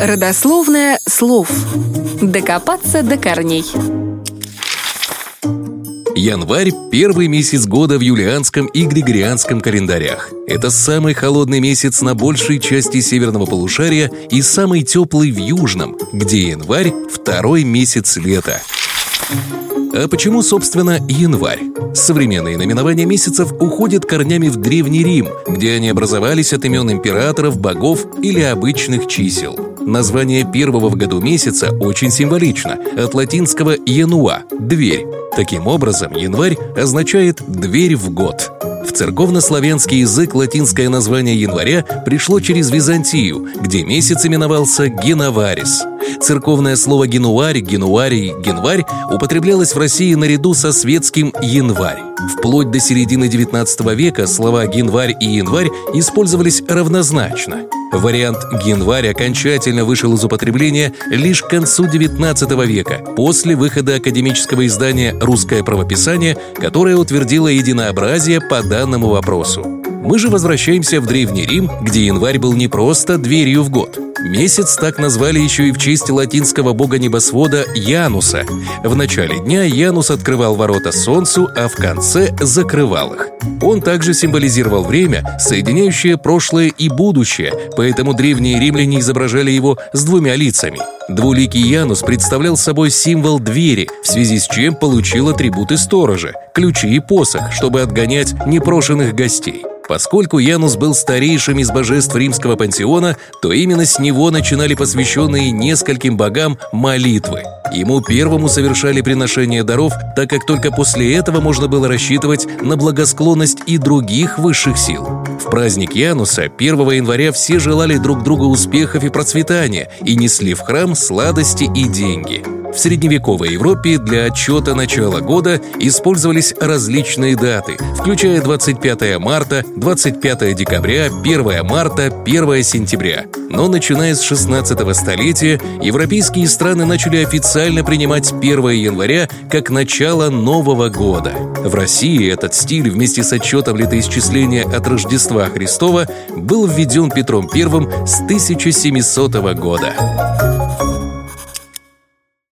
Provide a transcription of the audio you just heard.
Родословное слов. Докопаться до корней. Январь – первый месяц года в юлианском и григорианском календарях. Это самый холодный месяц на большей части северного полушария и самый теплый в южном, где январь – второй месяц лета. А почему, собственно, январь? Современные наименования месяцев уходят корнями в Древний Рим, где они образовались от имен императоров, богов или обычных чисел. Название первого в году месяца очень символично, от латинского «януа» — «дверь». Таким образом, январь означает «дверь в год». В церковнославянский язык латинское название января пришло через Византию, где месяц именовался Геноварис. Церковное слово «генуарь», «генуарий», «генварь» употреблялось в России наряду со светским «январь». Вплоть до середины XIX века слова «генварь» и «январь» использовались равнозначно. Вариант «генварь» окончательно вышел из употребления лишь к концу XIX века, после выхода академического издания «Русское правописание», которое утвердило единообразие по данному вопросу. Мы же возвращаемся в Древний Рим, где январь был не просто дверью в год. Месяц так назвали еще и в честь латинского бога небосвода Януса. В начале дня Янус открывал ворота солнцу, а в конце закрывал их. Он также символизировал время, соединяющее прошлое и будущее, поэтому древние римляне изображали его с двумя лицами. Двуликий Янус представлял собой символ двери, в связи с чем получил атрибуты сторожа – ключи и посох, чтобы отгонять непрошенных гостей. Поскольку Янус был старейшим из божеств римского пантеона, то именно с него начинали посвященные нескольким богам молитвы. Ему первому совершали приношение даров, так как только после этого можно было рассчитывать на благосклонность и других высших сил. В праздник Януса 1 января все желали друг другу успехов и процветания и несли в храм сладости и деньги. В средневековой Европе для отчета начала года использовались различные даты, включая 25 марта, 25 декабря, 1 марта, 1 сентября. Но начиная с 16 столетия европейские страны начали официально принимать 1 января как начало Нового года. В России этот стиль вместе с отчетом летоисчисления от Рождества Христова был введен Петром I с 1700 года.